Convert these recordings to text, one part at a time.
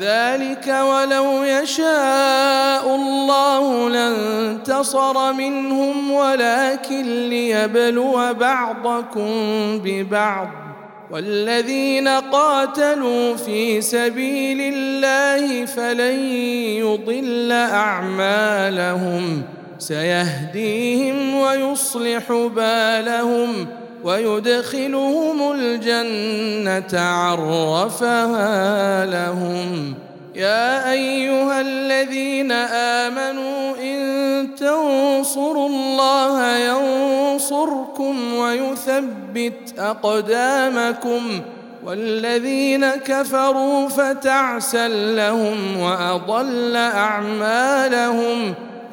ذلك ولو يشاء الله لانتصر منهم ولكن ليبلو بعضكم ببعض. والذين قاتلوا في سبيل الله فلن يضل أعمالهم. سيهديهم ويصلح بالهم. ويدخلهم الجنة عرفها لهم. يا أيها الذين آمنوا إن تنصروا الله ينصركم ويثبت أقدامكم. والذين كفروا فتعسا لهم وأضل أعمالهم.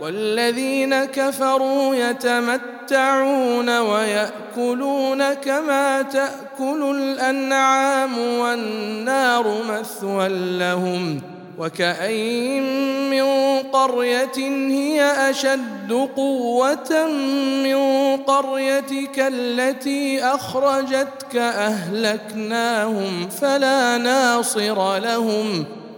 والذين كفروا يتمتعون ويأكلون كما تأكل الأنعام والنار مثوى لهم وكأين من قرية هي أشد قوة من قريتك التي أخرجتك أهلكناهم فلا ناصر لهم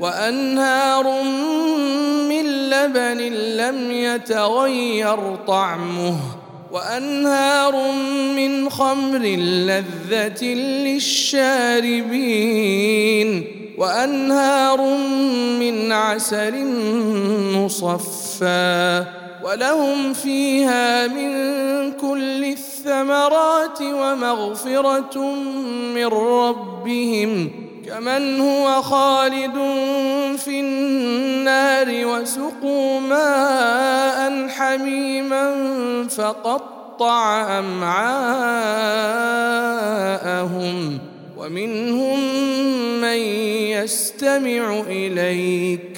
وأنهار من لبن لم يتغير طعمه وأنهار من خمر لذة للشاربين وأنهار من عسل مصفى ولهم فيها من كل الثمرات ومغفرة من ربهم كمن هو خالد في النار وسقوا ماء حميما فقطع أمعاءهم ومنهم من يستمع إليك.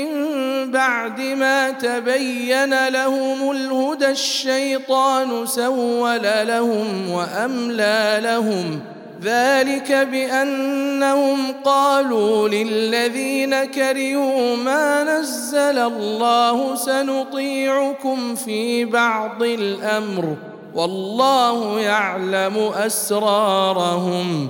بعد ما تبين لهم الهدى الشيطان سول لهم وأملى لهم ذلك بأنهم قالوا للذين كرهوا ما نزل الله سنطيعكم في بعض الأمر والله يعلم أسرارهم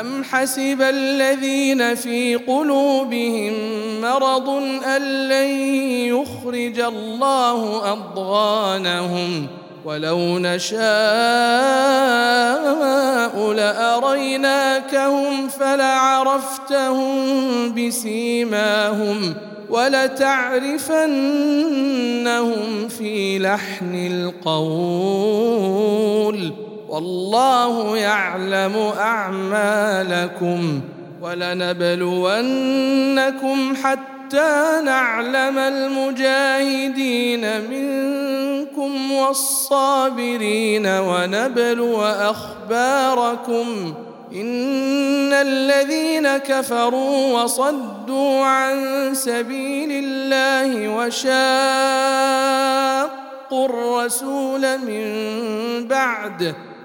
أم حسب الذين في قلوبهم مرض أن لن يخرج الله أضغانهم ولو نشاء لأريناكهم فلعرفتهم بسيماهم ولتعرفنهم في لحن القول والله يعلم أعمالكم ولنبلونكم حتى نعلم المجاهدين منكم والصابرين ونبلو أخباركم إن الذين كفروا وصدوا عن سبيل الله وشاقوا الرسول من بعد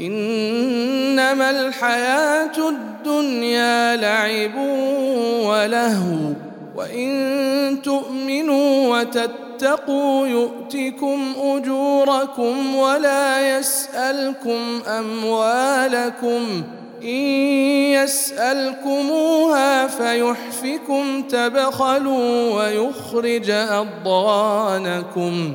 إنما الحياة الدنيا لعب ولهو وإن تؤمنوا وتتقوا يؤتكم أجوركم ولا يسألكم أموالكم إن يسألكموها فيحفكم تبخلوا ويخرج أضغانكم.